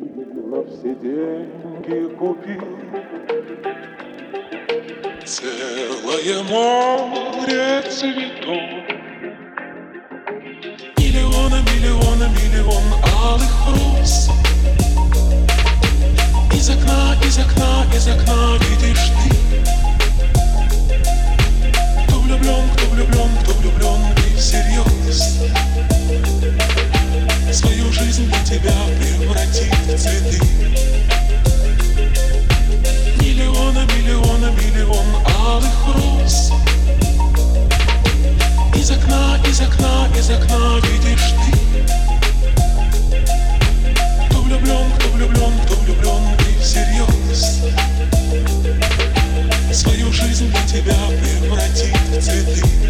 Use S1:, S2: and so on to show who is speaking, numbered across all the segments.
S1: на все деньги купил Целое море цветов. Миллиона, миллиона, миллион алых роз. Из окна, из окна, из окна видишь ты. Кто влюблен, кто влюблен, кто влюблен и всерьез Свою жизнь тебя превратит в цветы. Миллиона, миллиона, миллион алых роз. Из окна, из окна, из окна видишь ты. Кто влюблен, кто влюблен, кто влюблен и всерьез. Свою жизнь для тебя превратит в цветы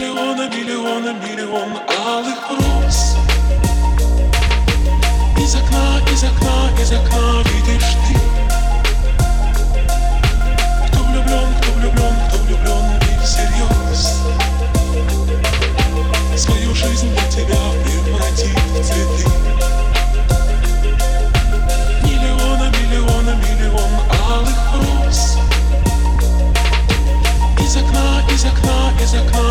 S1: Миллиона, миллиона, миллион алых роз. Из окна, из окна, из окна видишь ты. Кто влюблен, кто влюблен, кто влюблен и всерьез. Свою жизнь для тебя превратит в цветы. Миллиона, миллиона, миллион алых роз. Из окна, из окна, из окна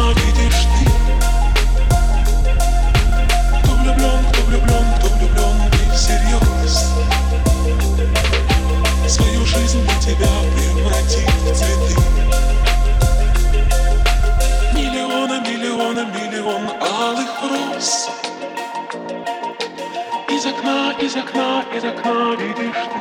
S1: окна, из окна, из окна видишь ты